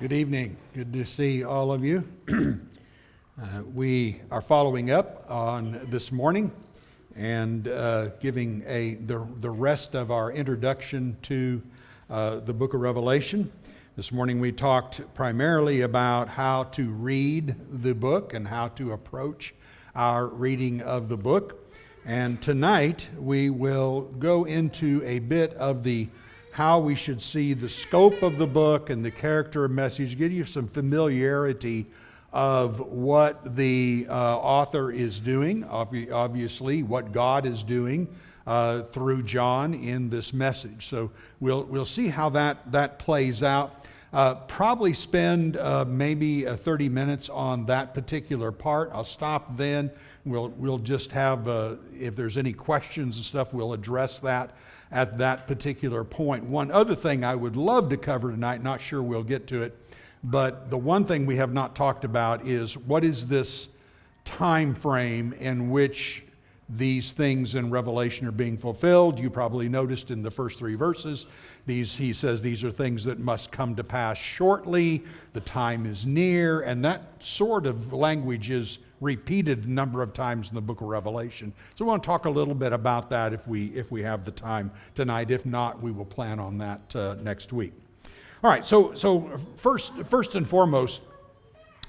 Good evening. Good to see all of you. uh, we are following up on this morning and uh, giving a the, the rest of our introduction to uh, the book of Revelation. This morning we talked primarily about how to read the book and how to approach our reading of the book. And tonight we will go into a bit of the how we should see the scope of the book and the character and message, give you some familiarity of what the uh, author is doing, obviously, what God is doing uh, through John in this message. So we'll, we'll see how that, that plays out. Uh, probably spend uh, maybe uh, 30 minutes on that particular part. I'll stop then. We'll, we'll just have, uh, if there's any questions and stuff, we'll address that at that particular point. One other thing I would love to cover tonight, not sure we'll get to it, but the one thing we have not talked about is what is this time frame in which these things in Revelation are being fulfilled. You probably noticed in the first three verses, these, he says these are things that must come to pass shortly, the time is near, and that sort of language is repeated a number of times in the book of Revelation. So I want to talk a little bit about that if we, if we have the time tonight. If not, we will plan on that uh, next week. All right, so, so first, first and foremost,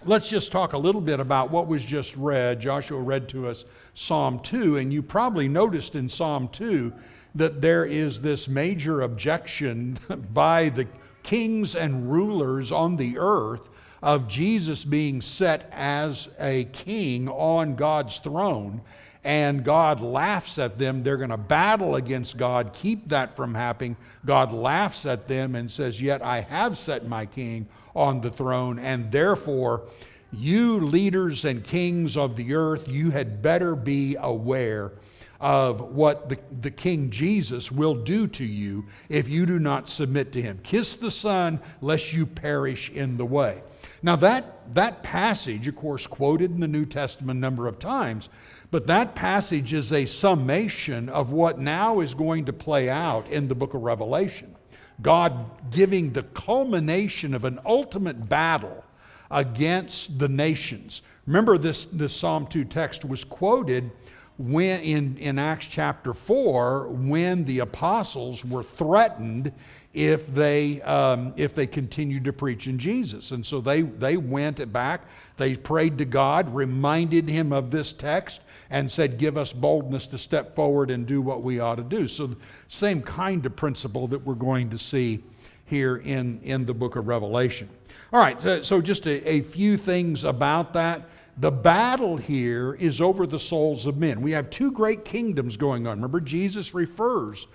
let's just talk a little bit about what was just read. Joshua read to us Psalm 2, and you probably noticed in Psalm 2 that there is this major objection by the kings and rulers on the earth of Jesus being set as a king on God's throne. And God laughs at them. They're going to battle against God, keep that from happening. God laughs at them and says, Yet I have set my king on the throne, and therefore, you leaders and kings of the earth, you had better be aware of what the, the King Jesus will do to you if you do not submit to him. Kiss the Son, lest you perish in the way. Now, that, that passage, of course, quoted in the New Testament a number of times, but that passage is a summation of what now is going to play out in the book of Revelation. God giving the culmination of an ultimate battle against the nations. Remember, this, this Psalm 2 text was quoted when in, in Acts chapter 4 when the apostles were threatened if they, um, if they continued to preach in Jesus. And so they, they went back, they prayed to God, reminded him of this text, and said, Give us boldness to step forward and do what we ought to do. So, same kind of principle that we're going to see here in, in the book of Revelation. All right, so, so just a, a few things about that. The battle here is over the souls of men. We have two great kingdoms going on. Remember, Jesus refers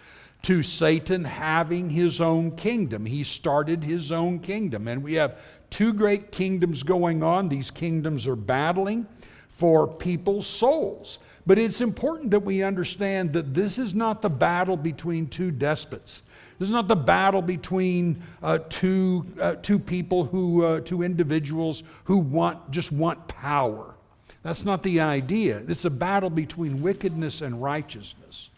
to Satan having his own kingdom. He started his own kingdom. And we have two great kingdoms going on. These kingdoms are battling for people's souls. But it's important that we understand that this is not the battle between two despots. This is not the battle between uh, two, uh, two people who, uh, two individuals who want, just want power. That's not the idea. This is a battle between wickedness and righteousness.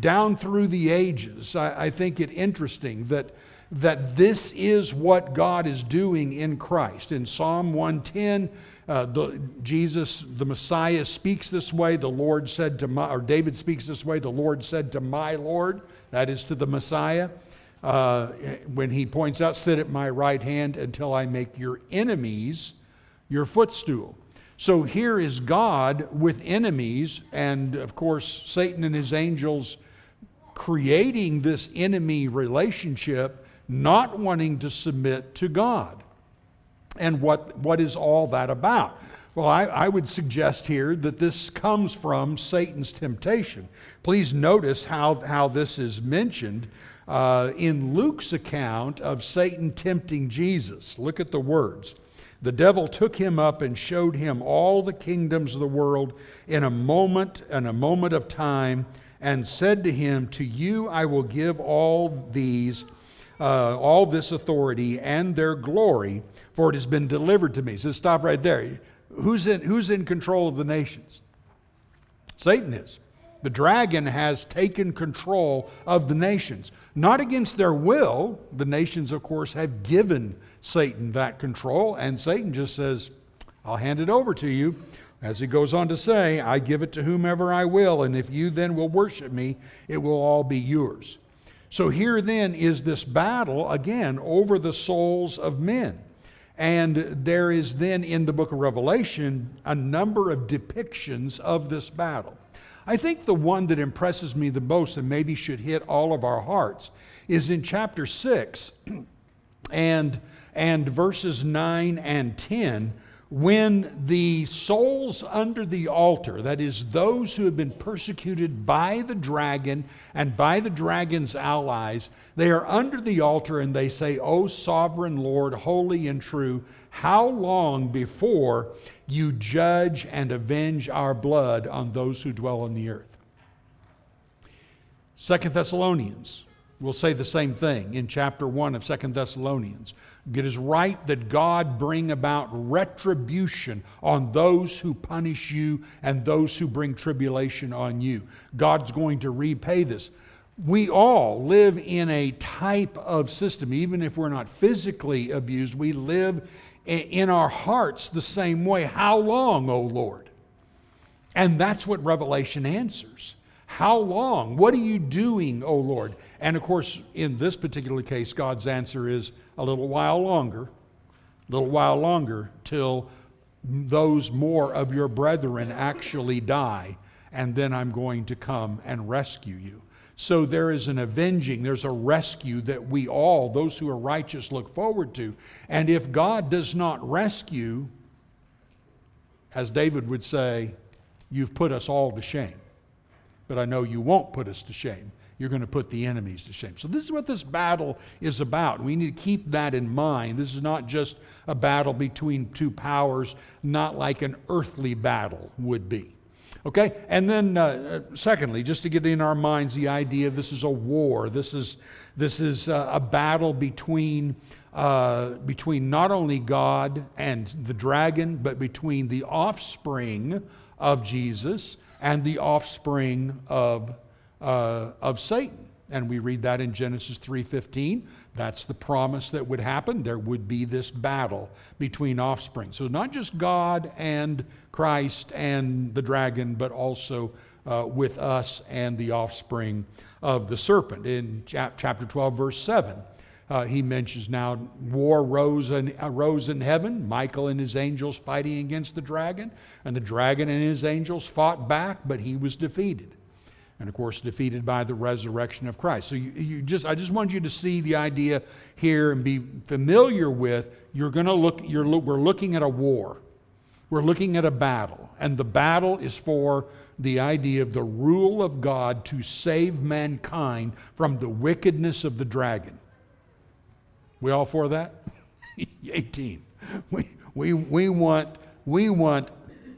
Down through the ages, I, I think it interesting that, that this is what God is doing in Christ. In Psalm 110, uh, the, Jesus, the Messiah, speaks this way. The Lord said to my, or David speaks this way. The Lord said to my Lord, that is to the Messiah, uh, when he points out, Sit at my right hand until I make your enemies your footstool. So here is God with enemies, and of course, Satan and his angels creating this enemy relationship, not wanting to submit to God. And what, what is all that about? Well, I, I, would suggest here that this comes from Satan's temptation. Please notice how, how this is mentioned uh, in Luke's account of Satan tempting Jesus. Look at the words. The devil took him up and showed him all the kingdoms of the world in a moment, in a moment of time, and said to him, To you I will give all these, uh, all this authority and their glory, for it has been delivered to me. So stop right there. Who's in, who's in control of the nations? Satan is. The dragon has taken control of the nations. Not against their will. The nations, of course, have given Satan that control, and Satan just says, I'll hand it over to you. As he goes on to say, I give it to whomever I will, and if you then will worship me, it will all be yours. So here then is this battle, again, over the souls of men. And there is then in the book of Revelation a number of depictions of this battle. I think the one that impresses me the most and maybe should hit all of our hearts is in chapter 6 and, and verses 9 and 10 when the souls under the altar, that is, those who have been persecuted by the dragon and by the dragon's allies, they are under the altar and they say, O sovereign Lord, holy and true, how long before you judge and avenge our blood on those who dwell on the earth? Second Thessalonians will say the same thing in chapter 1 of Second Thessalonians. It is right that God bring about retribution on those who punish you and those who bring tribulation on you. God's going to repay this. We all live in a type of system, even if we're not physically abused, we live in our hearts the same way. How long, O Lord? And that's what Revelation answers. How long? What are you doing, O Lord? And of course, in this particular case, God's answer is a little while longer, a little while longer till those more of your brethren actually die, and then I'm going to come and rescue you. So there is an avenging, there's a rescue that we all, those who are righteous, look forward to. And if God does not rescue, as David would say, you've put us all to shame. But I know you won't put us to shame you're going to put the enemies to shame. So, this is what this battle is about. We need to keep that in mind. This is not just a battle between two powers, not like an earthly battle would be. Okay? And then, uh, secondly, just to get in our minds the idea this is a war, this is, this is uh, a battle between. Uh, between not only God and the dragon, but between the offspring of Jesus and the offspring of uh, of Satan. And we read that in Genesis 3:15. That's the promise that would happen. There would be this battle between offspring. So not just God and Christ and the dragon, but also uh, with us and the offspring of the serpent. In chapter 12, verse 7, uh, he mentions now war rose in, uh, rose in heaven, Michael and his angels fighting against the dragon, and the dragon and his angels fought back, but he was defeated and of course defeated by the resurrection of Christ. So you, you, just I just want you to see the idea here and be familiar with you're going to look you're we're looking at a war. We're looking at a battle and the battle is for the idea of the rule of God to save mankind from the wickedness of the dragon. We all for that? 18. We, we, we, want, we want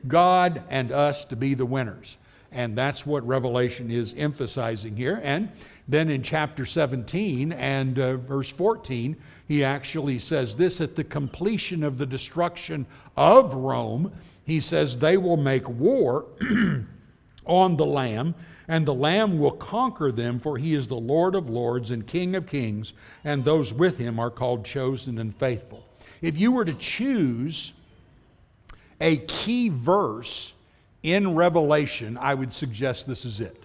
God and us to be the winners. And that's what Revelation is emphasizing here. And then in chapter 17 and uh, verse 14, he actually says this at the completion of the destruction of Rome, he says, They will make war on the Lamb, and the Lamb will conquer them, for he is the Lord of lords and King of kings, and those with him are called chosen and faithful. If you were to choose a key verse, in Revelation, I would suggest this is it.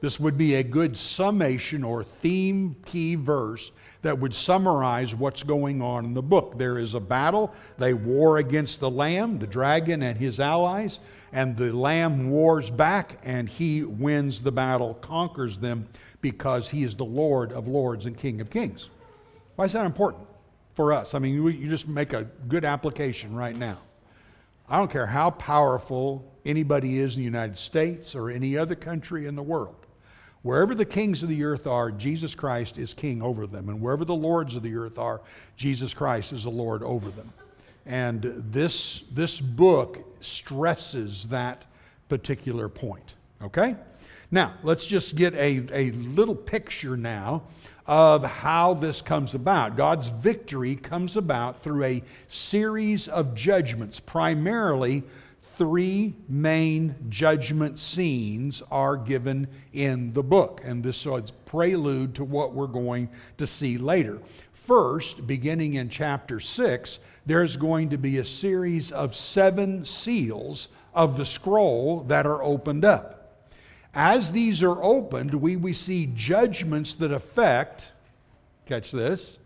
This would be a good summation or theme key verse that would summarize what's going on in the book. There is a battle. They war against the Lamb, the dragon, and his allies, and the Lamb wars back, and he wins the battle, conquers them, because he is the Lord of lords and King of kings. Why is that important for us? I mean, you just make a good application right now. I don't care how powerful anybody is in the United States or any other country in the world. Wherever the kings of the earth are, Jesus Christ is king over them. And wherever the lords of the earth are, Jesus Christ is the Lord over them. And this, this book stresses that particular point. Okay? Now, let's just get a, a little picture now of how this comes about. God's victory comes about through a series of judgments, primarily three main judgment scenes are given in the book. And this so it's prelude to what we're going to see later. First, beginning in chapter 6, there's going to be a series of seven seals of the scroll that are opened up. As these are opened, we, we see judgments that affect, catch this,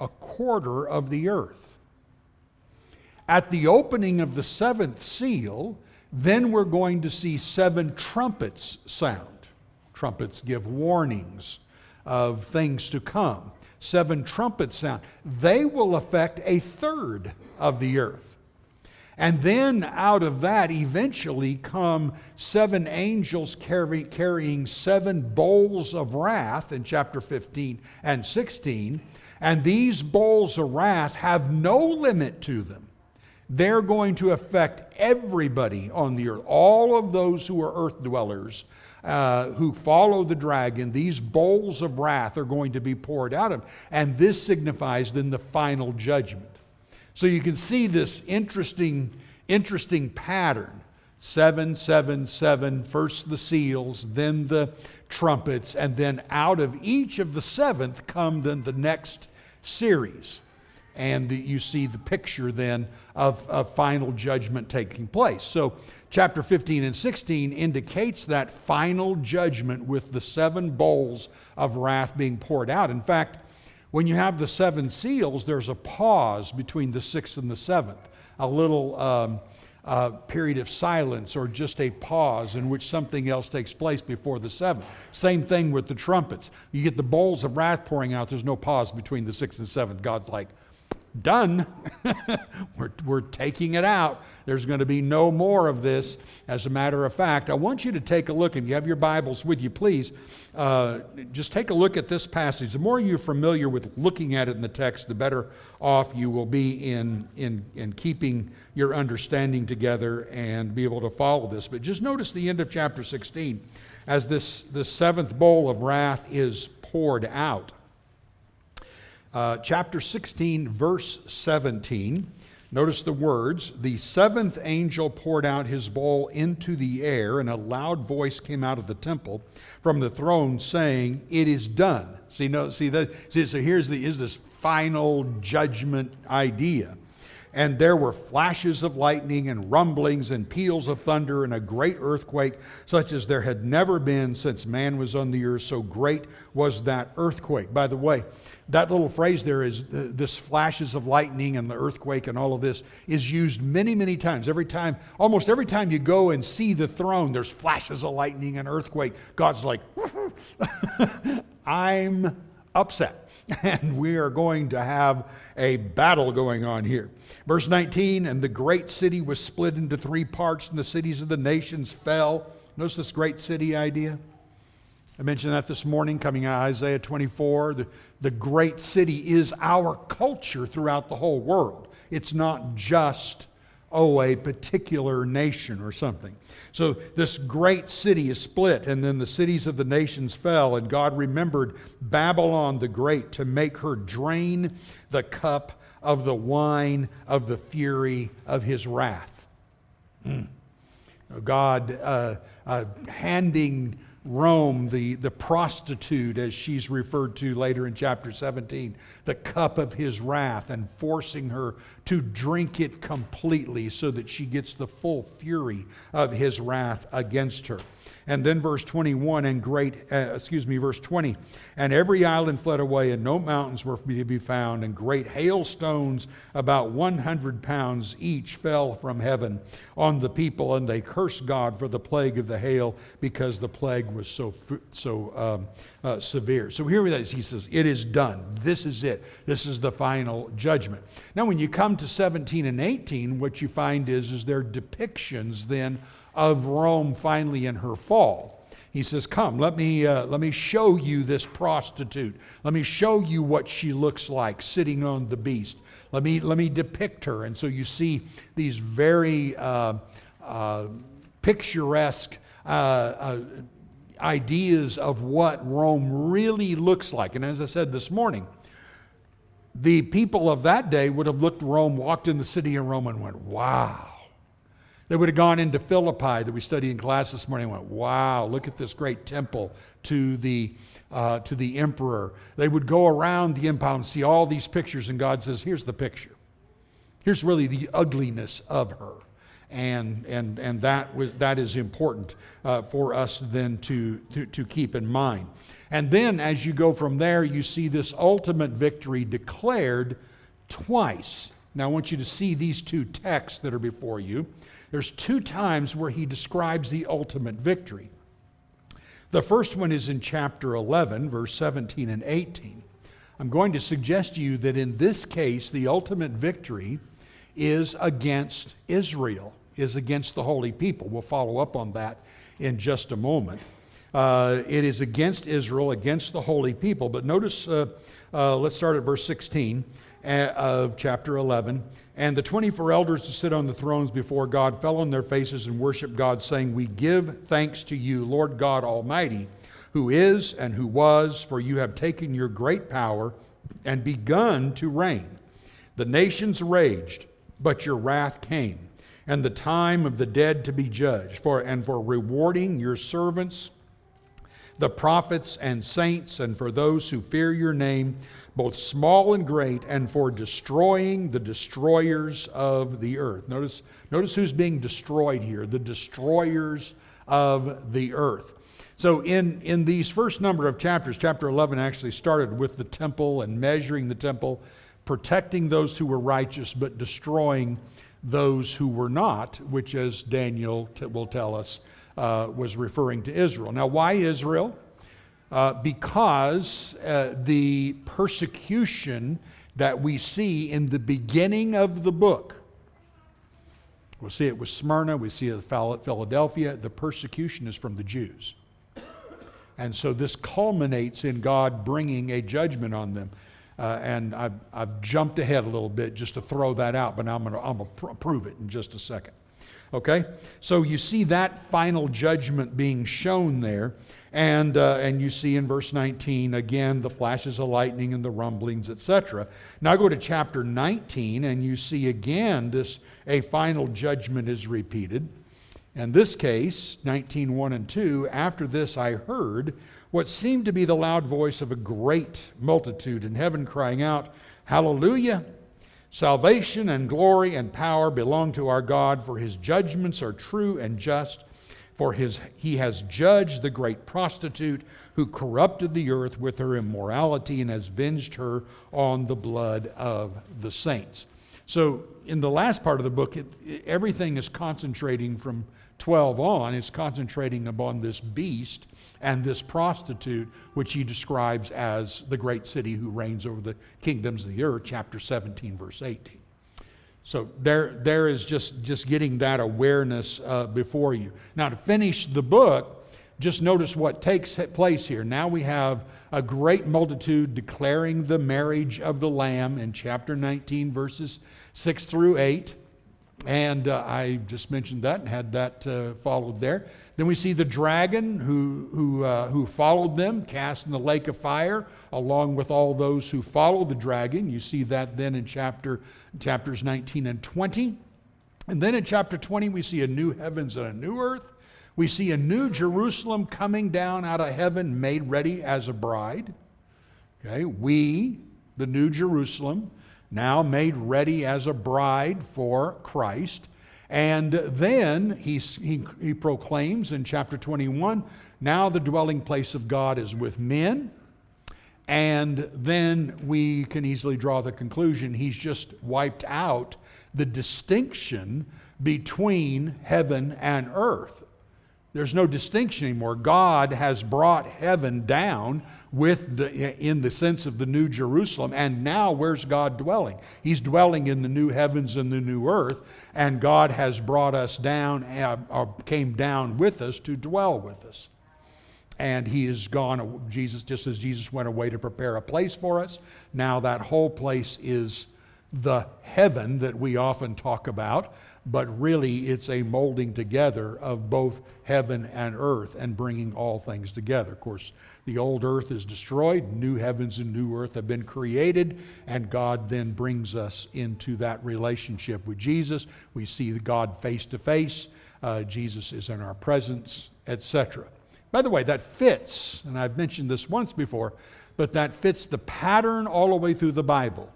a quarter of the earth. At the opening of the seventh seal, then we're going to see seven trumpets sound. Trumpets give warnings of things to come. Seven trumpets sound. They will affect a third of the earth. And then out of that, eventually come seven angels carry, carrying seven bowls of wrath in chapter 15 and 16. And these bowls of wrath have no limit to them. They're going to affect everybody on the earth, all of those who are earth dwellers. Uh, who follow the dragon, these bowls of wrath are going to be poured out of. And this signifies then the final judgment. So you can see this interesting, interesting pattern. Seven, seven, seven, first the seals, then the trumpets, and then out of each of the seventh come then the next series and you see the picture then of, of final judgment taking place. So, chapter 15 and 16 indicates that final judgment with the seven bowls of wrath being poured out. In fact, when you have the seven seals, there's a pause between the sixth and the seventh, a little um, uh, period of silence or just a pause in which something else takes place before the seventh. Same thing with the trumpets. You get the bowls of wrath pouring out, there's no pause between the sixth and seventh. God's like, done. we're, we're taking it out. There's going to be no more of this. As a matter of fact, I want you to take a look, and you have your Bibles with you, please. Uh, just take a look at this passage. The more you're familiar with looking at it in the text, the better off you will be in, in, in keeping your understanding together and be able to follow this. But just notice the end of chapter 16 as this, this seventh bowl of wrath is poured out. Uh, chapter 16, verse 17. Notice the words The seventh angel poured out his bowl into the air, and a loud voice came out of the temple from the throne saying, It is done. See, no, see that. See, so here's the is this final judgment idea. And there were flashes of lightning and rumblings and peals of thunder and a great earthquake, such as there had never been since man was on the earth. So great was that earthquake. By the way, that little phrase there is this flashes of lightning and the earthquake and all of this is used many, many times. Every time, almost every time you go and see the throne, there's flashes of lightning and earthquake. God's like, I'm upset. And we are going to have a battle going on here. Verse 19 And the great city was split into three parts, and the cities of the nations fell. Notice this great city idea. I mentioned that this morning coming out of Isaiah 24. The, the great city is our culture throughout the whole world. It's not just, oh, a particular nation or something. So this great city is split, and then the cities of the nations fell, and God remembered Babylon the Great to make her drain the cup of the wine of the fury of his wrath. Mm. God uh, uh, handing Rome, the, the prostitute, as she's referred to later in chapter 17, the cup of his wrath, and forcing her to drink it completely so that she gets the full fury of his wrath against her. And then verse 21 and great, uh, excuse me, verse 20. And every island fled away, and no mountains were to be found, and great hailstones, about 100 pounds each, fell from heaven on the people, and they cursed God for the plague of the hail because the plague was so, so um, uh, severe. So here it is. He says, It is done. This is it. This is the final judgment. Now, when you come to 17 and 18, what you find is, is there depictions then of Rome finally in her fall. He says, Come, let me, uh, let me show you this prostitute. Let me show you what she looks like sitting on the beast. Let me, let me depict her. And so you see these very uh, uh, picturesque uh, uh, ideas of what Rome really looks like. And as I said this morning, the people of that day would have looked Rome, walked in the city of Rome, and went, Wow They would have gone into Philippi that we studied in class this morning and went, wow, look at this great temple to the, uh, to the emperor. They would go around the empire and see all these pictures, and God says, here's the picture. Here's really the ugliness of her. And, and, and that, was, that is important uh, for us then to, to, to keep in mind. And then as you go from there, you see this ultimate victory declared twice. Now I want you to see these two texts that are before you. There's two times where he describes the ultimate victory. The first one is in chapter 11, verse 17 and 18. I'm going to suggest to you that in this case, the ultimate victory is against Israel, is against the holy people. We'll follow up on that in just a moment. Uh, it is against Israel, against the holy people. But notice, uh, uh, let's start at verse 16 uh, of chapter 11. And the 24 elders to sit on the thrones before God fell on their faces and worshiped God, saying, We give thanks to you, Lord God Almighty, who is and who was, for you have taken your great power and begun to reign. The nations raged but your wrath came, and the time of the dead to be judged, for and for rewarding your servants, the prophets and saints, and for those who fear your name, both small and great, and for destroying the destroyers of the earth. Notice, notice who's being destroyed here the destroyers of the earth. So, in, in these first number of chapters, chapter 11 actually started with the temple and measuring the temple protecting those who were righteous, but destroying those who were not, which, as Daniel t- will tell us, uh, was referring to Israel. Now, why Israel? Uh, because uh, the persecution that we see in the beginning of the book, we'll see it with Smyrna, we see it with Philadelphia, the persecution is from the Jews. And so this culminates in God bringing a judgment on them. Uh, and I've, I've, jumped ahead a little bit just to throw that out, but now I'm going to pr- prove it in just a second. Okay? So you see that final judgment being shown there. And, uh, and you see in verse 19 again the flashes of lightning and the rumblings, etc. Now go to chapter 19 and you see again this a final judgment is repeated. In this case, 19 1 and 2, after this I heard what seemed to be the loud voice of a great multitude in heaven crying out, Hallelujah! Salvation and glory and power belong to our God, for his judgments are true and just. For his, he has judged the great prostitute who corrupted the earth with her immorality and has venged her on the blood of the saints. So, in the last part of the book, it, everything is concentrating from 12 on is concentrating upon this beast and this prostitute, which he describes as the great city who reigns over the kingdoms of the earth, chapter 17, verse 18. So there, there is just, just getting that awareness uh, before you. Now, to finish the book, just notice what takes place here. Now we have a great multitude declaring the marriage of the Lamb in chapter 19, verses 6 through 8. And uh, I just mentioned that and had that uh, followed there. Then we see the dragon who, who, uh, who followed them cast in the lake of fire, along with all those who follow the dragon. You see that then in chapter, chapters 19 and 20. And then in chapter 20, we see a new heavens and a new earth. We see a new Jerusalem coming down out of heaven, made ready as a bride. Okay, we, the new Jerusalem, now made ready as a bride for Christ. And then he, he, he proclaims in chapter 21 now the dwelling place of God is with men. And then we can easily draw the conclusion he's just wiped out the distinction between heaven and earth. There's no distinction anymore. God has brought heaven down with the, in the sense of the new Jerusalem. And now, where's God dwelling? He's dwelling in the new heavens and the new earth, and God has brought us down, uh, or came down with us to dwell with us. And he is gone, Jesus, just as Jesus went away to prepare a place for us, now that whole place is the heaven that we often talk about, but really it's a molding together of both heaven and earth and bringing all things together. Of course, the old earth is destroyed, new heavens and new earth have been created, and God then brings us into that relationship with Jesus. We see God face to face, uh, Jesus is in our presence, etc. By the way, that fits, and I've mentioned this once before, but that fits the pattern all the way through the Bible.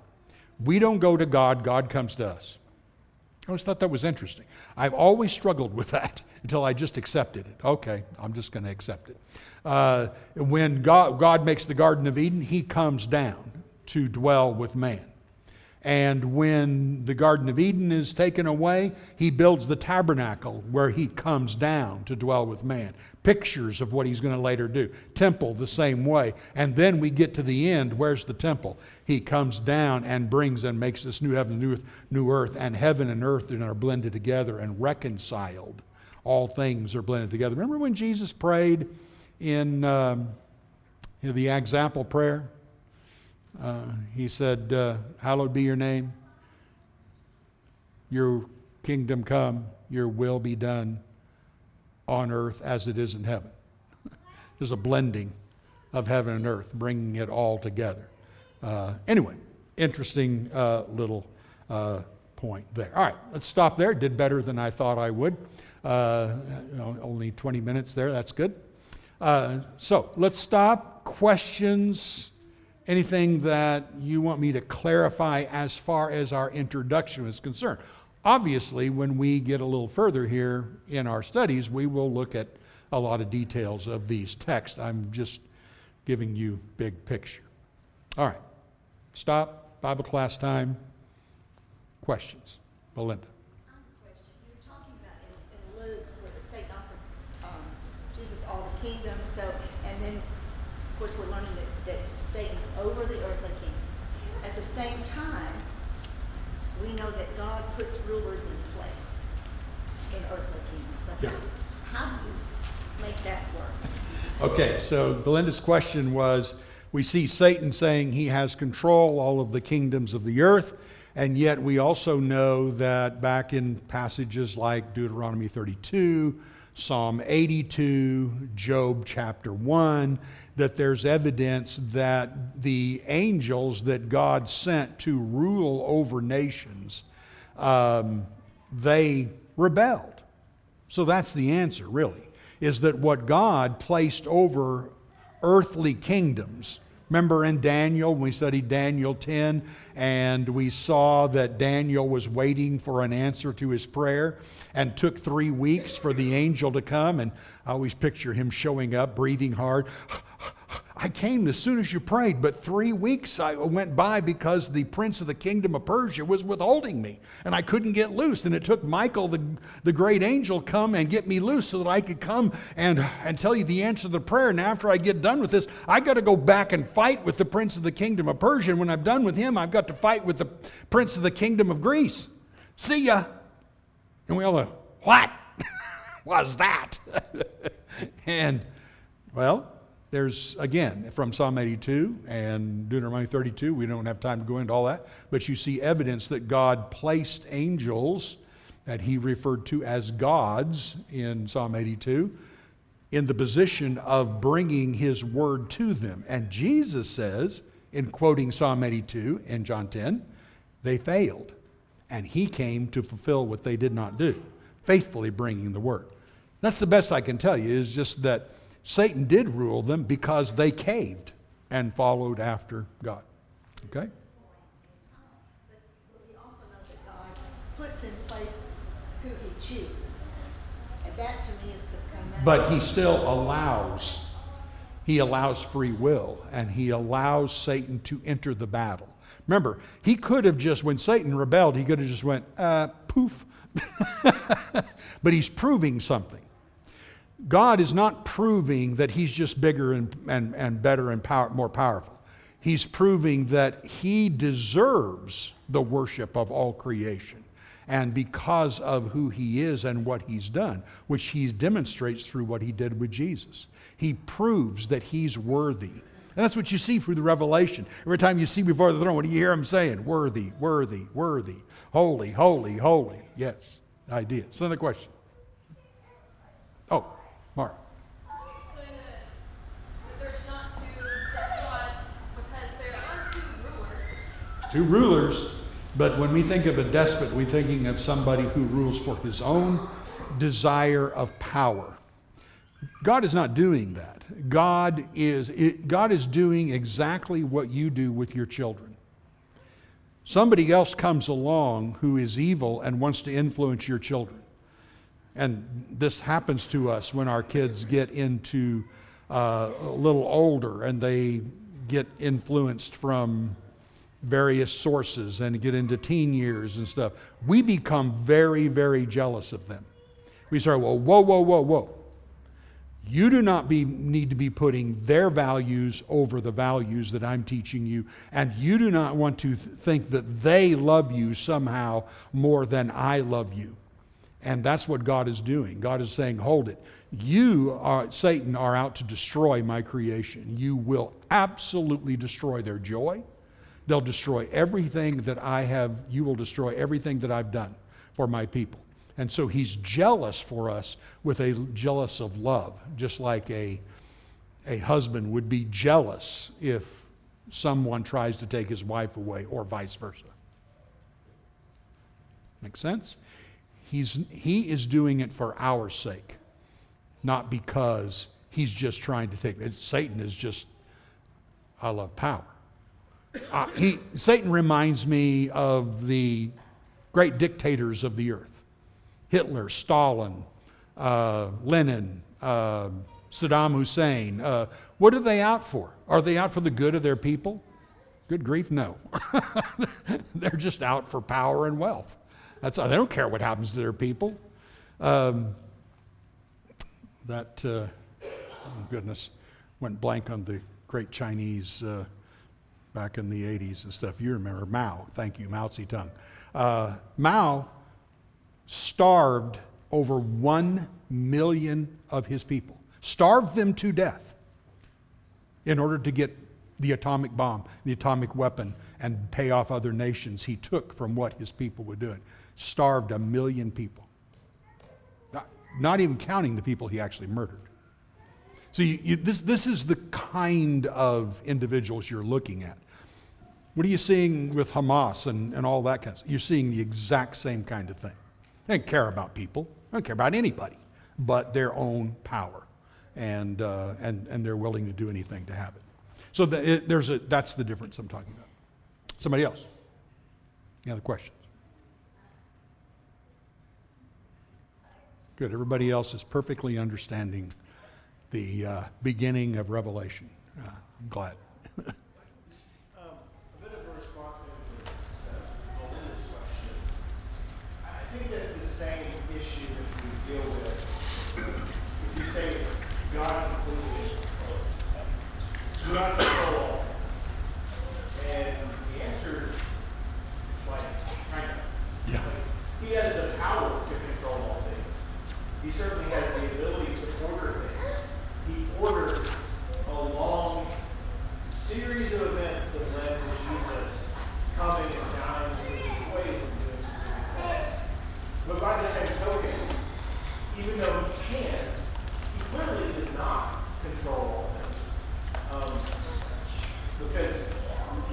We don't go to God, God comes to us. I always thought that was interesting. I've always struggled with that until I just accepted it. Okay, I'm just going to accept it. Uh, when God, God makes the Garden of Eden, He comes down to dwell with man. And when the Garden of Eden is taken away, he builds the tabernacle where he comes down to dwell with man. Pictures of what he's going to later do. Temple, the same way. And then we get to the end. Where's the temple? He comes down and brings and makes this new heaven new earth, new earth. And heaven and earth are blended together and reconciled. All things are blended together. Remember when Jesus prayed in um, the example prayer? Uh, he said, uh, Hallowed be your name. Your kingdom come, your will be done on earth as it is in heaven. There's a blending of heaven and earth, bringing it all together. Uh, anyway, interesting uh, little uh, point there. All right, let's stop there. Did better than I thought I would. Uh, you know, only 20 minutes there, that's good. so let's stop. Questions? anything that you want me to clarify as far as our introduction is concerned. Obviously, when we get a little further here in our studies, we will look at a lot of details of these texts. I'm just giving you big picture. All right. Stop. Bible class time. Questions. Belinda. You're talking about in Luke where Satan offered um Jesus all the kingdoms. So, and then, of course, we're learning that Satan's over the earthly kingdoms. At the same time, we know that God puts rulers in place in earthly kingdoms. So yeah. how, how do you make that work? Okay, so Belinda's question was we see Satan saying he has control all of the kingdoms of the earth, and yet we also know that back in passages like Deuteronomy 32, Psalm 82, Job chapter 1, that there's evidence that the angels that God sent to rule over nations, um, they rebelled. So that's the answer, really, is that what God placed over earthly kingdoms Remember in Daniel, we studied Daniel 10, and we saw that Daniel was waiting for an answer to his prayer and took three weeks for the angel to come. And I always picture him showing up, breathing hard. I came as soon as you prayed, but three weeks I went by because the prince of the kingdom of Persia was withholding me, and I couldn't get loose. And it took Michael, the, the great angel, come and get me loose so that I could come and, and tell you the answer to the prayer. And after I get done with this, I got to go back and fight with the prince of the kingdom of Persia. And when I'm done with him, I've got to fight with the prince of the kingdom of Greece. See ya. And we all go, What was that? and, well, there's, again, from Psalm 82 and Deuteronomy 32, we don't have time to go into all that, but you see evidence that God placed angels that he referred to as gods in Psalm 82 in the position of bringing his word to them. And Jesus says, in quoting Psalm 82 in John 10, they failed. And he came to fulfill what they did not do, faithfully bringing the word. That's the best I can tell you, is just that Satan did rule them because they caved and followed after God. Okay? puts in place who he chooses. And that to me is the But he still allows, he allows free will, and he allows Satan to enter the battle. Remember, he could have just, when Satan rebelled, he could have just went, uh, poof. but he's proving something. God is not proving that he's just bigger and, and, and better and power, more powerful. He's proving that he deserves the worship of all creation. And because of who he is and what he's done, which he demonstrates through what he did with Jesus, he proves that he's worthy And that's what you see through the revelation. Every time you see before the throne, what do you hear him saying? Worthy, worthy, worthy, holy, holy, holy. Yes, idea. It's another question. Oh, Mark. Two rulers, but when we think of a despot, we're thinking of somebody who rules for his own desire of power. God is not doing that. God is, it, God is doing exactly what you do with your children. Somebody else comes along who is evil and wants to influence your children. And this happens to us when our kids get into uh, a little older and they get influenced from various sources and get into teen years and stuff. We become very, very jealous of them. We start, well, whoa, whoa, whoa, whoa. You do not be, need to be putting their values over the values that I'm teaching you, and you do not want to th- think that they love you somehow more than I love you. And that's what God is doing. God is saying, hold it. You are, Satan, are out to destroy my creation. You will absolutely destroy their joy. They'll destroy everything that I have, you will destroy everything that I've done for my people. And so he's jealous for us with a jealous of love, just like a, a husband would be jealous if someone tries to take his wife away, or vice versa. Make sense? He's, he is doing it for our sake, not because he's just trying to take it. Satan is just, I love power. Uh, he, Satan reminds me of the great dictators of the earth Hitler, Stalin, uh, Lenin, uh, Saddam Hussein. Uh, what are they out for? Are they out for the good of their people? Good grief, no. They're just out for power and wealth. That's, they don't care what happens to their people. Um, that, uh, oh goodness, went blank on the great Chinese uh, back in the 80s and stuff. You remember Mao. Thank you, Mao Zedong. Uh, Mao starved over one million of his people, starved them to death in order to get the atomic bomb, the atomic weapon, and pay off other nations he took from what his people were doing. Starved a million people. Not, not even counting the people he actually murdered. So you, you, this, this is the kind of individuals you're looking at. What are you seeing with Hamas and, and all that kind of stuff? You're seeing the exact same kind of thing. They don't care about people. They don't care about anybody but their own power. And, uh, and, and they're willing to do anything to have it. So the, it, there's a, that's the difference I'm talking about. Somebody else? Any other questions? Good. Everybody else is perfectly understanding the uh, beginning of Revelation. Uh, I'm glad. Um, a bit of a response maybe to uh, Melinda's question. I I think that's the same issue that we deal with. If you say it's God completely, God control all things. And the answer is like, kind of. Yeah. He has the power to control all things. He certainly has the ability to order things. He ordered a long series of events that led to Jesus coming and dying in specific ways and doing specific things. But by the same token, even though he can, he clearly does not control all things. Um, because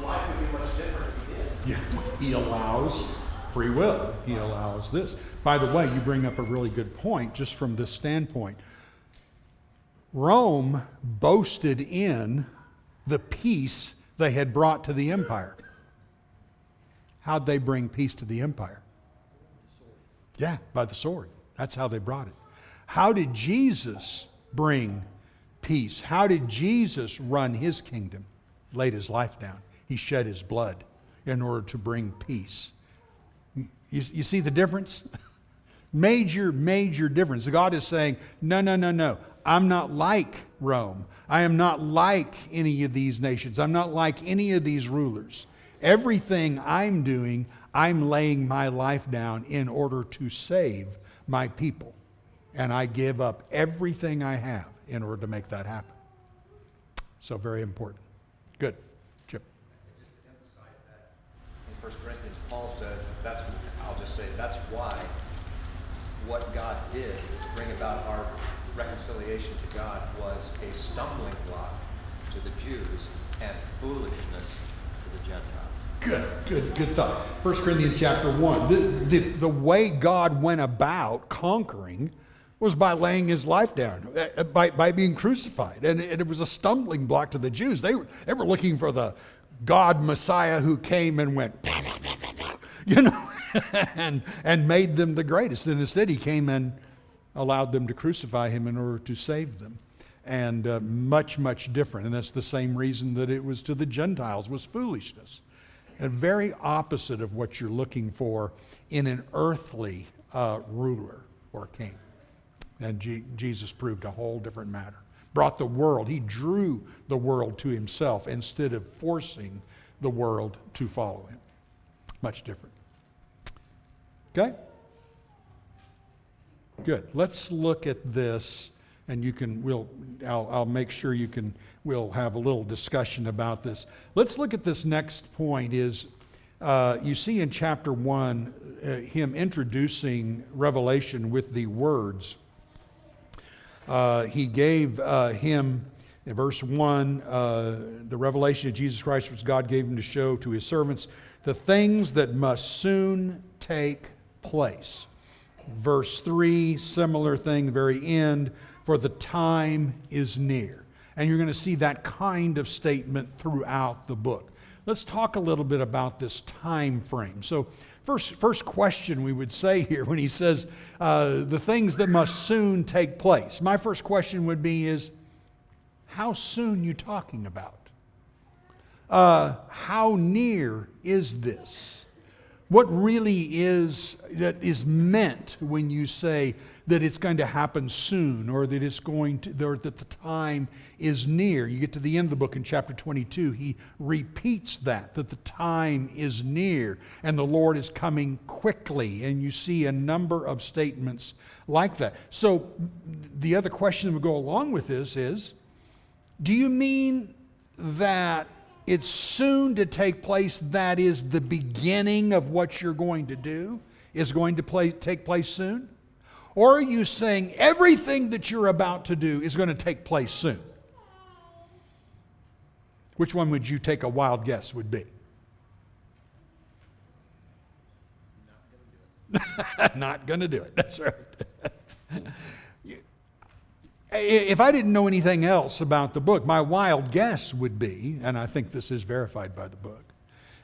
life would be much different if he did. Yeah, he allows free will. He allows this. By the way, you bring up a really good point just from this standpoint. Rome boasted in the peace they had brought to the empire. How'd they bring peace to the empire? Yeah, by the sword. That's how they brought it. How did Jesus bring peace? How did Jesus run his kingdom? Laid his life down. He shed his blood in order to bring peace. You, you see the difference? major, major difference. God is saying, no, no, no, no. I'm not like Rome. I am not like any of these nations. I'm not like any of these rulers. Everything I'm doing, I'm laying my life down in order to save my people. And I give up everything I have in order to make that happen. So, very important. Good. Chip. just to emphasize that, in First Corinthians, Paul says, that's, I'll just say, that's why what God did to bring about our reconciliation to God was a stumbling block to the Jews and foolishness to the Gentiles. Good, good, good thought. 1 Corinthians chapter 1. The, the, the way God went about conquering was by laying his life down, uh, by, by being crucified. And, and it was a stumbling block to the Jews. They, they were looking for the God Messiah who came and went, you know, and, and made them the greatest. And instead, he came and allowed them to crucify him in order to save them. And uh, much, much different. And that's the same reason that it was to the Gentiles was foolishness. And very opposite of what you're looking for in an earthly uh, ruler or king. And Je- Jesus proved a whole different matter. Brought the world, he drew the world to himself instead of forcing the world to follow him. Much different. Okay? Good. Let's look at this, and you can, we'll, I'll, I'll make sure you can, we'll have a little discussion about this. Let's look at this next point is, uh, you see in chapter one, uh, him introducing Revelation with the words, uh, he gave uh, him, in verse 1, uh, the revelation of Jesus Christ, which God gave him to show to his servants, the things that must soon take place. Verse 3, similar thing, very end, for the time is near. And you're going to see that kind of statement throughout the book. Let's talk a little bit about this time frame. So, first, first question we would say here when he says uh, the things that must soon take place. My first question would be is, how soon you talking about? Uh, how near is this? What really is that is meant when you say that it's going to happen soon or that it's going to or that the time is near? You get to the end of the book in chapter 22, he repeats that that the time is near and the Lord is coming quickly and you see a number of statements like that. So the other question that would go along with this is do you mean that it's soon to take place, that is the beginning of what you're going to do, is going to play, take place soon? Or are you saying everything that you're about to do is going to take place soon? Which one would you take a wild guess would be? Not going to do it. That's right. if I didn't know anything else about the book, my wild guess would be, and I think this is verified by the book,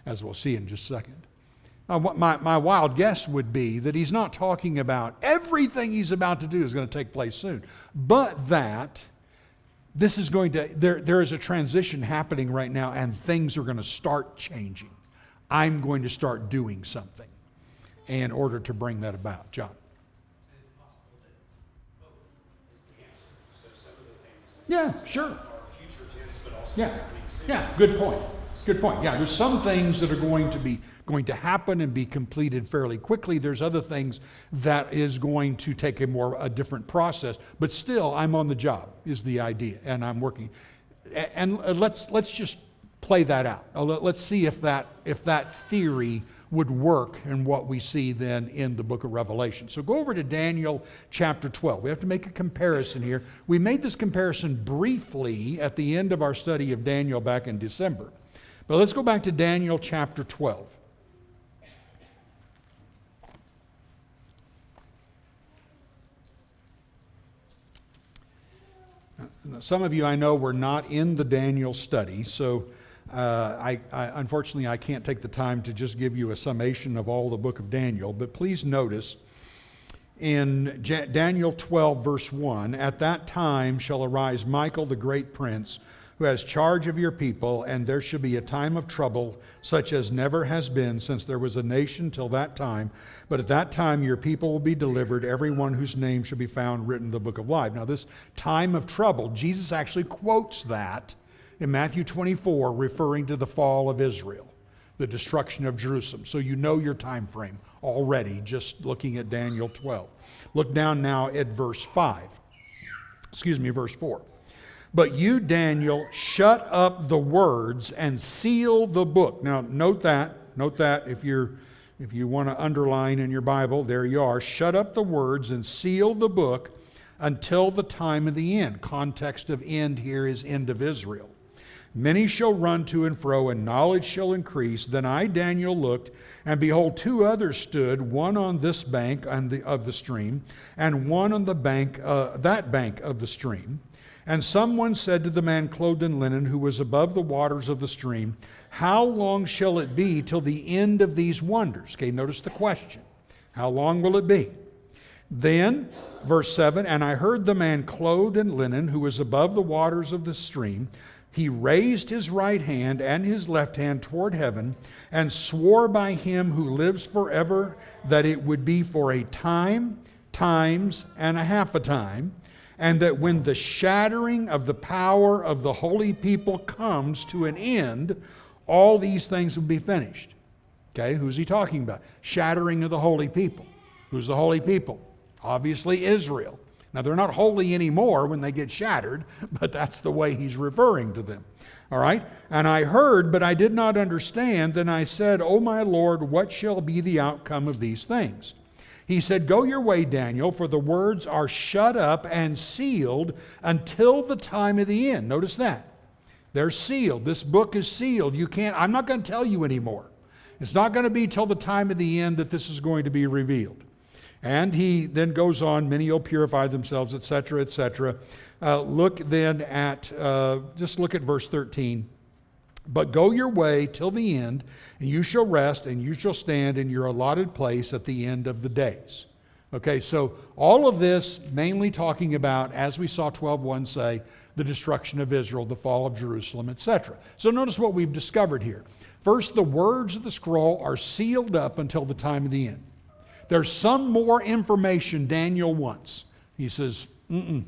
as we'll see in just a second. Uh, my, my wild guess would be that he's not talking about everything he's about to do is going to take place soon, but that this is going to, there, there is a transition happening right now and things are going to start changing. I'm going to start doing something in order to bring that about. John. Yeah, sure. Yeah, yeah, good point. Good point. Yeah, there's some things that are going to be going to happen and be completed fairly quickly. There's other things that is going to take a more a different process. But still, I'm on the job is the idea, and I'm working. And uh, let's let's just play that out. Uh, Let's see if that if that theory would work in what we see then in the book of Revelation. So go over to Daniel chapter 12. We have to make a comparison here. We made this comparison briefly at the end of our study of Daniel back in December. But let's go back to Daniel chapter 12. Now, Some of you I know were not in the Daniel study, so uh, I, I, unfortunately I can't take the time to just give you a summation of all the book of Daniel. But please notice in Daniel 12, verse 1 At that time shall arise Michael the great prince, who has charge of your people, and there shall be a time of trouble such as never has been since there was a nation till that time. But at that time your people will be delivered, every one whose name shall be found written in the book of life. Now, this time of trouble, Jesus actually quotes that in Matthew 24, referring to the fall of Israel the destruction of Jerusalem. So you know your time frame already just looking at Daniel 12. Look down now at verse 5. Excuse me, verse 4. But you, Daniel, shut up the words and seal the book. Now, note that. Note that if you're if you want to underline in your Bible, there you are. Shut up the words and seal the book until the time of the end. Context of end here is end of Israel. Many shall run to and fro, and knowledge shall increase. Then I, Daniel, looked, and behold, two others stood, one on this bank of the stream, and one on the bank, uh, that bank of the stream. And someone said to the man clothed in linen, who was above the waters of the stream, How long shall it be till the end of these wonders? Okay, notice the question. How long will it be? Then, verse 7 And I heard the man clothed in linen, who was above the waters of the stream, he raised his right hand and his left hand toward heaven and swore by him who lives forever that it would be for a time, times, and a half a time and that when the shattering of the power of the holy people comes to an end, all these things will be finished. Okay, who's he talking about? Shattering of the holy people. Who's the holy people? Obviously, Israel. Now, they're not holy anymore when they get shattered, but that's the way he's referring to them. All right? And I heard, but I did not understand. Then I said, O my Lord, what shall be the outcome of these things? He said, Go your way, Daniel, for the words are shut up and sealed until the time of the end. Notice that. They're sealed. This book is sealed. You can't, I'm not going to tell you anymore. It's not going to be till the time of the end that this is going to be revealed. And he then goes on, many will purify themselves, etc., etc. Uh, look then at, uh, just look at verse 13. But go your way till the end, and you shall rest, and you shall stand in your allotted place at the end of the days. Okay, so all of this mainly talking about, as we saw 12.1 say, the destruction of Israel, the fall of Jerusalem, etc. So notice what we've discovered here. First, the words of the scroll are sealed up until the time of the end. There's some more information Daniel wants. He says, Mm-mm,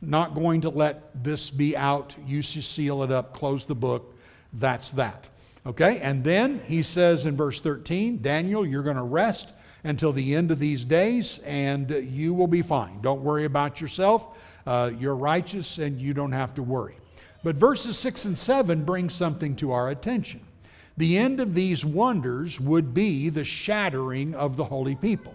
not going to let this be out. You seal it up, close the book, that's that. Okay? And then he says in verse 13, Daniel, you're going to rest until the end of these days and you will be fine. Don't worry about yourself. Uh, you're righteous and you don't have to worry. But verses 6 and 7 bring something to our attention. The end of these wonders would be the shattering of the holy people.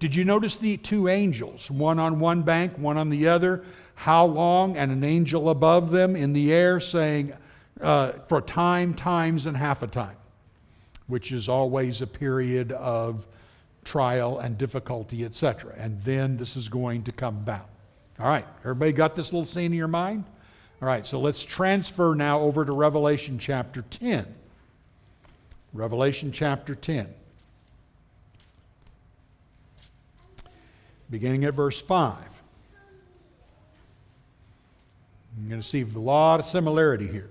Did you notice the two angels, one on one bank, one on the other? How long? And an angel above them in the air saying, uh, for time, times, and half a time, which is always a period of trial and difficulty, etc. And then this is going to come about. All right, everybody got this little scene in your mind? All right, so let's transfer now over to Revelation chapter 10. Revelation chapter 10. Beginning at verse 5. You're going to see a lot of similarity here.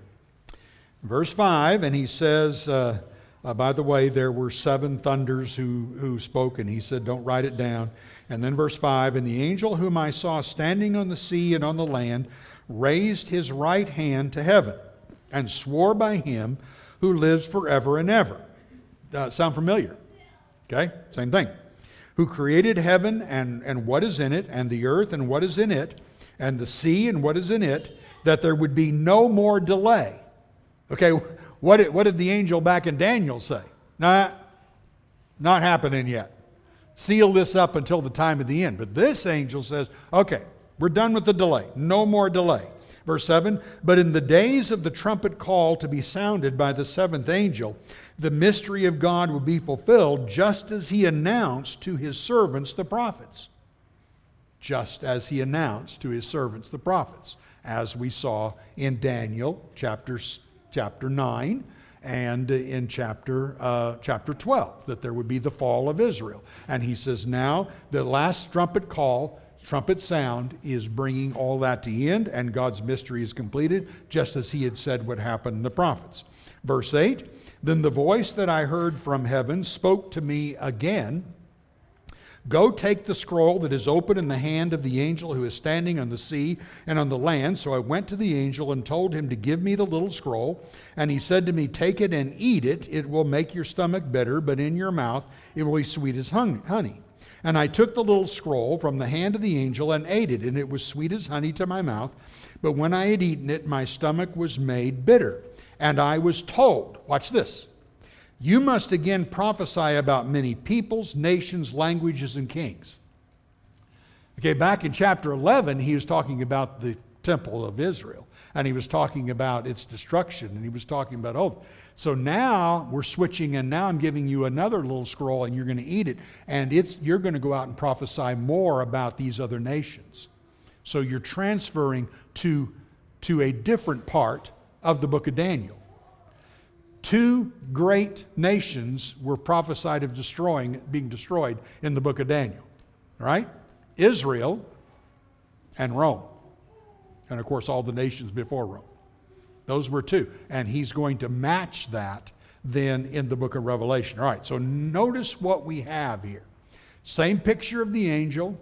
Verse 5, and he says, uh, uh, by the way, there were seven thunders who, who spoke, and he said, Don't write it down. And then verse 5, and the angel whom I saw standing on the sea and on the land raised his right hand to heaven and swore by him who lives forever and ever. Uh, sound familiar? Okay, same thing. Who created heaven and, and what is in it, and the earth and what is in it, and the sea and what is in it, that there would be no more delay. Okay, what did, what did the angel back in Daniel say? Nah, not happening yet. Seal this up until the time of the end. But this angel says, okay, we're done with the delay. No more delay. Verse 7 But in the days of the trumpet call to be sounded by the seventh angel, the mystery of God will be fulfilled, just as he announced to his servants, the prophets. Just as he announced to his servants, the prophets, as we saw in Daniel chapters chapter 9 and in chapter, uh, chapter 12, that there would be the fall of Israel. And he says, now the last trumpet call, trumpet sound, is bringing all that to the end, and God's mystery is completed, just as he had said would happen in the prophets. Verse 8 Then the voice that I heard from heaven spoke to me again Go take the scroll that is open in the hand of the angel who is standing on the sea and on the land. So I went to the angel and told him to give me the little scroll. And he said to me, Take it and eat it. It will make your stomach bitter, but in your mouth it will be sweet as honey. And I took the little scroll from the hand of the angel and ate it, and it was sweet as honey to my mouth. But when I had eaten it, my stomach was made bitter. And I was told, watch this, you must again prophesy about many peoples, nations, languages, and kings. Okay, back in chapter 11, he was talking about the temple of Israel, and he was talking about its destruction, and he was talking about, oh, so now we're switching, and now I'm giving you another little scroll, and you're going to eat it, and it's, you're going to go out and prophesy more about these other nations. So you're transferring to, to a different part of the book of Daniel. Two great nations were prophesied of destroying, being destroyed in the book of Daniel, right? Israel and Rome. And of course, all the nations before Rome. Those were two. And he's going to match that then in the book of Revelation. All right, so notice what we have here. Same picture of the angel.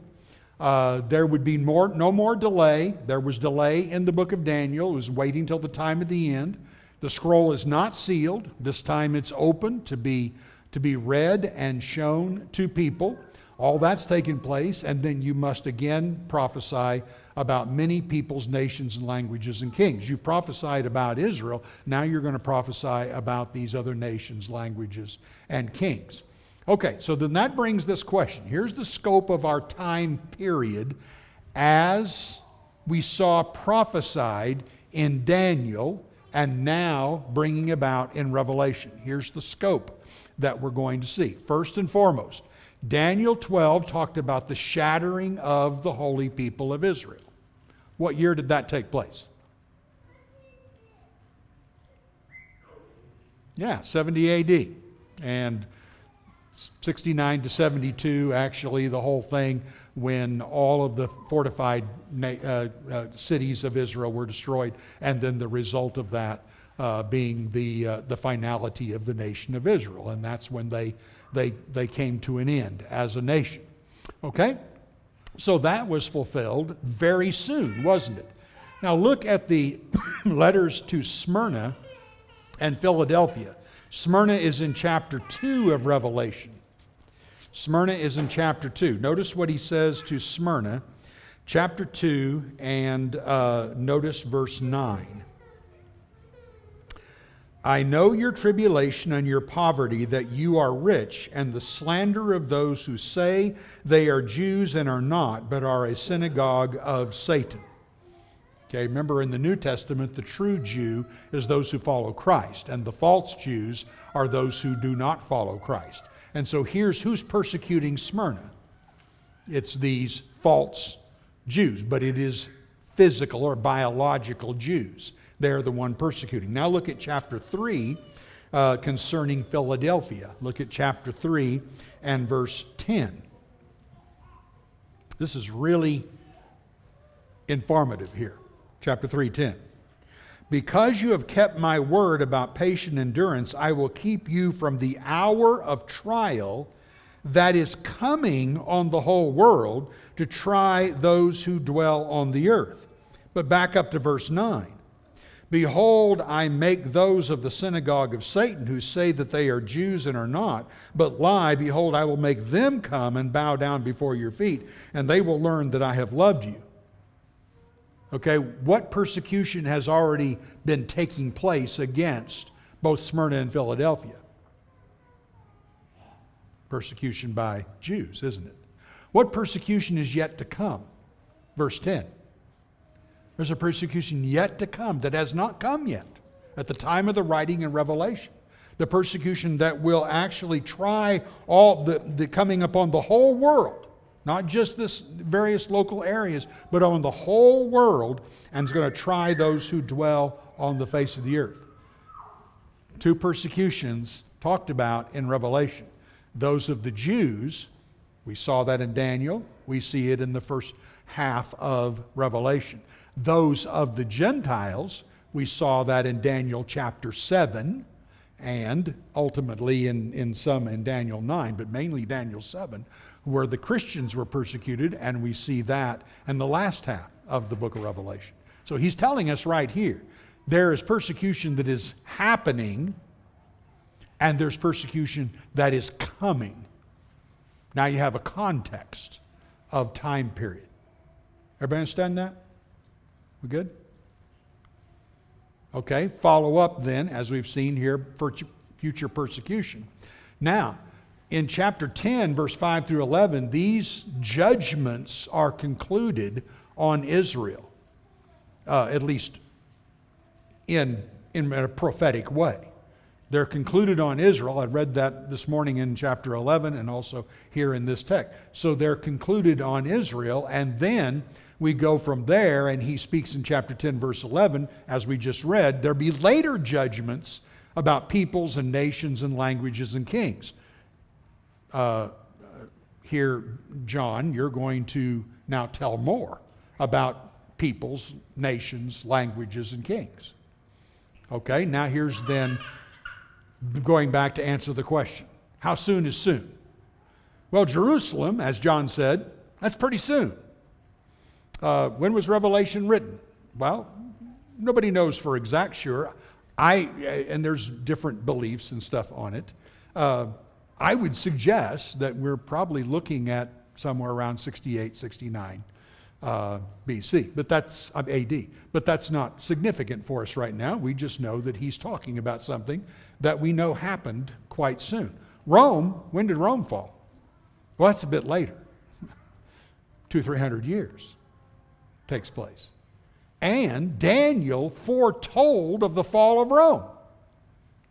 Uh, there would be more, no more delay. There was delay in the book of Daniel. It was waiting till the time of the end. The scroll is not sealed. This time it's open to be, to be read and shown to people. All that's taken place, and then you must again prophesy about many peoples, nations, and languages and kings. You prophesied about Israel, now you're going to prophesy about these other nations, languages, and kings. Okay, so then that brings this question. Here's the scope of our time period as we saw prophesied in Daniel and now bringing about in Revelation. Here's the scope that we're going to see. First and foremost, Daniel 12 talked about the shattering of the holy people of Israel. What year did that take place? Yeah, 70 AD. And 69 to 72, actually, the whole thing, when all of the fortified uh, uh, cities of Israel were destroyed, and then the result of that uh, being the, uh, the finality of the nation of Israel. And that's when they they, they came to an end as a nation. Okay? So that was fulfilled very soon, wasn't it? Now look at the letters to Smyrna and Philadelphia. Smyrna is in chapter 2 of Revelation. Smyrna is in chapter 2. Notice what he says to Smyrna, chapter 2, and uh, notice verse 9. I know your tribulation and your poverty, that you are rich, and the slander of those who say they are Jews and are not, but are a synagogue of Satan. Okay, remember in the New Testament, the true Jew is those who follow Christ, and the false Jews are those who do not follow Christ. And so here's who's persecuting Smyrna it's these false Jews, but it is physical or biological Jews. They're the one persecuting. Now look at chapter 3 uh, concerning Philadelphia. Look at chapter 3 and verse 10. This is really informative here. Chapter 3:10. Because you have kept my word about patient endurance, I will keep you from the hour of trial that is coming on the whole world to try those who dwell on the earth. But back up to verse 9. Behold, I make those of the synagogue of Satan who say that they are Jews and are not, but lie. Behold, I will make them come and bow down before your feet, and they will learn that I have loved you. Okay, what persecution has already been taking place against both Smyrna and Philadelphia? Persecution by Jews, isn't it? What persecution is yet to come? Verse 10. There's a persecution yet to come that has not come yet at the time of the writing and revelation. The persecution that will actually try all the, the coming upon the whole world, not just this various local areas, but on the whole world, and is going to try those who dwell on the face of the earth. Two persecutions talked about in Revelation. Those of the Jews, we saw that in Daniel, we see it in the first half of Revelation those of the Gentiles. We saw that in Daniel chapter 7 and ultimately in, in some in Daniel 9, but mainly Daniel 7, where the Christians were persecuted, and we see that in the last half of the book of Revelation. So he's telling us right here there is persecution that is happening, and there's persecution that is coming. Now you have a context of time period. Everybody understand that? We good? Okay, follow up then, as we've seen here, for future persecution. Now, in chapter 10, verse 5 through 11, these judgments are concluded on Israel, uh, at least in, in a prophetic way. They're concluded on Israel. I read that this morning in chapter 11 and also here in this text. So they're concluded on Israel, and then we go from there, and he speaks in chapter 10, verse 11, as we just read, there be later judgments about peoples and nations and languages and kings. Uh, here, John, you're going to now tell more about peoples, nations, languages, and kings. Okay, now here's then going back to answer the question How soon is soon? Well, Jerusalem, as John said, that's pretty soon. Uh, when was Revelation written? Well, nobody knows for exact sure. I, and there's different beliefs and stuff on it. Uh, I would suggest that we're probably looking at somewhere around 68, 69 uh, BC, but that's uh, AD. But that's not significant for us right now. We just know that he's talking about something that we know happened quite soon. Rome, when did Rome fall? Well, that's a bit later, two, three hundred years takes place. And Daniel foretold of the fall of Rome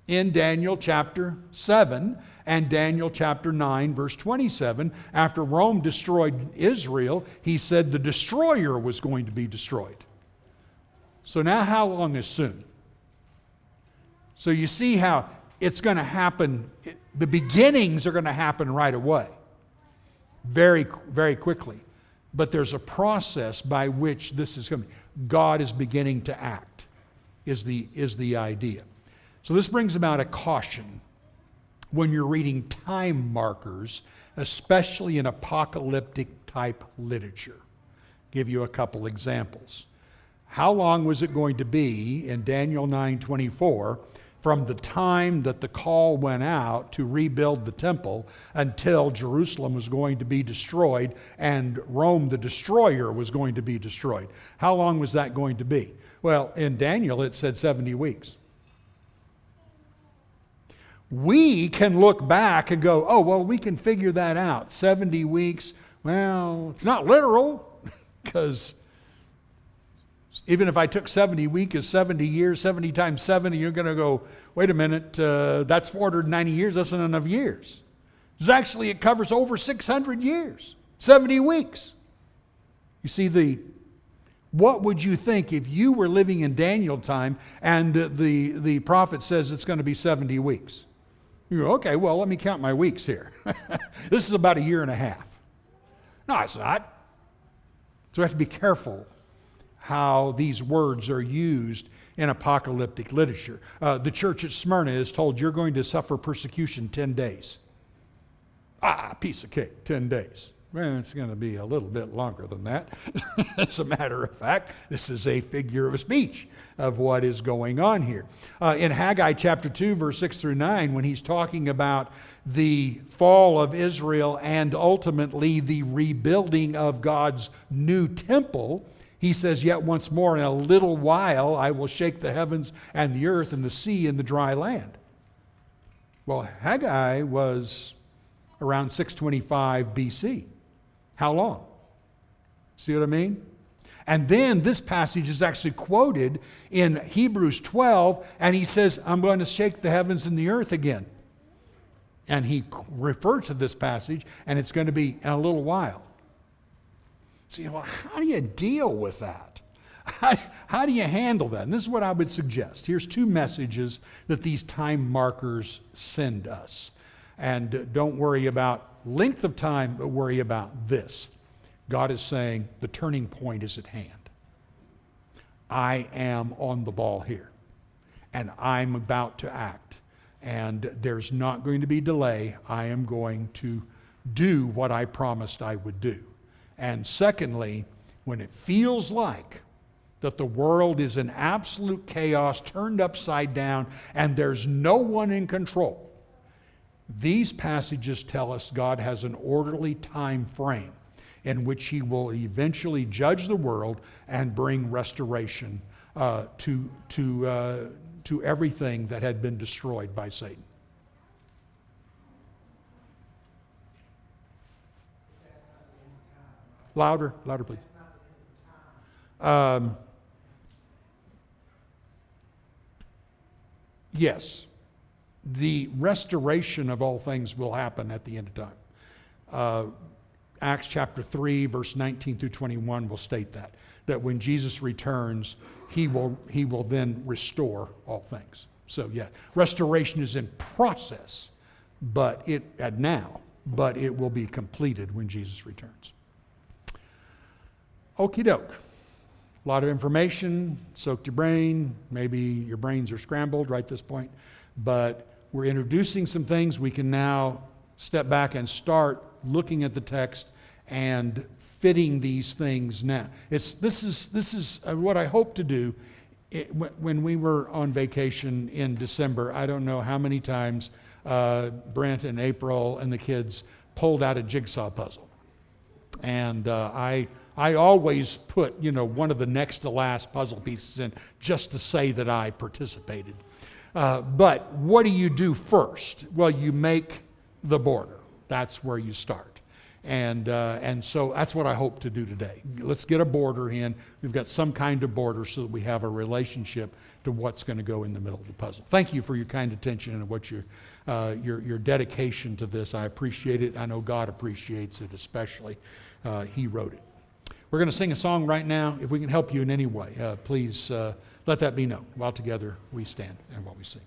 in Daniel chapter 7 and Daniel chapter 9, verse 27. After Rome destroyed Israel, he said the destroyer was going to be destroyed. So now, how long is soon? So you see how it's going to happen, the beginnings are going to happen right away, very, very quickly. But there's a process by which this is coming. God is beginning to act, is the, is the idea. So this brings about a caution when you're reading time markers, especially in apocalyptic type literature. Give you a couple examples. How long was it going to be in Daniel 9:24 from the time that the call went out to rebuild the temple until Jerusalem was going to be destroyed and Rome the destroyer was going to be destroyed? How long was that going to be? Well, in Daniel it said 70 weeks we can look back and go, oh, well, we can figure that out. 70 weeks, well, it's not literal because even if I took 70 weeks as 70 years, 70 times 70, you're going to go, wait a minute, uh, that's 490 years, that's not enough years. It's actually, it covers over 600 years, 70 weeks. You see, the what would you think if you were living in Daniel time and the, the prophet says it's going to be 70 weeks? You go, okay, well, let me count my weeks here. this is about a year and a half. No, it's not. So we have to be careful how these words are used in apocalyptic literature. Uh, the church at Smyrna is told you're going to suffer persecution 10 days. Ah, piece of cake, 10 days. Well, it's going to be a little bit longer than that. As a matter of fact, this is a figure of speech of what is going on here. Uh, in Haggai chapter 2, verse 6 through 9, when he's talking about the fall of Israel and ultimately the rebuilding of God's new temple, he says, Yet once more, in a little while, I will shake the heavens and the earth and the sea and the dry land. Well, Haggai was around 625 BC. How long? See what I mean? And then this passage is actually quoted in Hebrews 12, and he says, I'm going to shake the heavens and the earth again. And he refers to this passage, and it's going to be in a little while. So, you know, how do you deal with that? How, how do you handle that? And this is what I would suggest. Here's two messages that these time markers send us. And don't worry about length of time, but worry about this. God is saying the turning point is at hand. I am on the ball here, and I'm about to act. And there's not going to be delay. I am going to do what I promised I would do. And secondly, when it feels like that the world is in absolute chaos, turned upside down, and there's no one in control, These passages tell us God has an orderly time frame in which He will eventually judge the world and bring restoration uh, to, to, uh, to everything that had been destroyed by Satan. Louder, louder, please. Um, yes, the restoration of all things will happen at the end of time. Uh, Acts chapter 3, verse 19 through 21 will state that. That when Jesus returns, he will, he will then restore all things. So, yeah, restoration is in process, but it, at now, but it will be completed when Jesus returns. Okie doke. A lot of information, soaked your brain. Maybe your brains are scrambled right this point. But we're introducing some things. We can now step back and start looking at the text and fitting these things now. It's, this is, this is uh, what I hope to do. It, when, when we were on vacation in December, I don't know how many times uh, Brent and April and the kids pulled out a jigsaw puzzle. And uh, I, I always put, you know, one of the next to last puzzle pieces in just to say that I participated. Uh, but what do you do first? Well, you make the border. That's where you start. And, uh, and so that's what I hope to do today. Let's get a border in. We've got some kind of border so that we have a relationship to what's going to go in the middle of the puzzle. Thank you for your kind attention and what your, uh, your, your dedication to this. I appreciate it. I know God appreciates it, especially. Uh, he wrote it. We're going to sing a song right now. If we can help you in any way, uh, please uh, let that be known while together we stand and while we sing.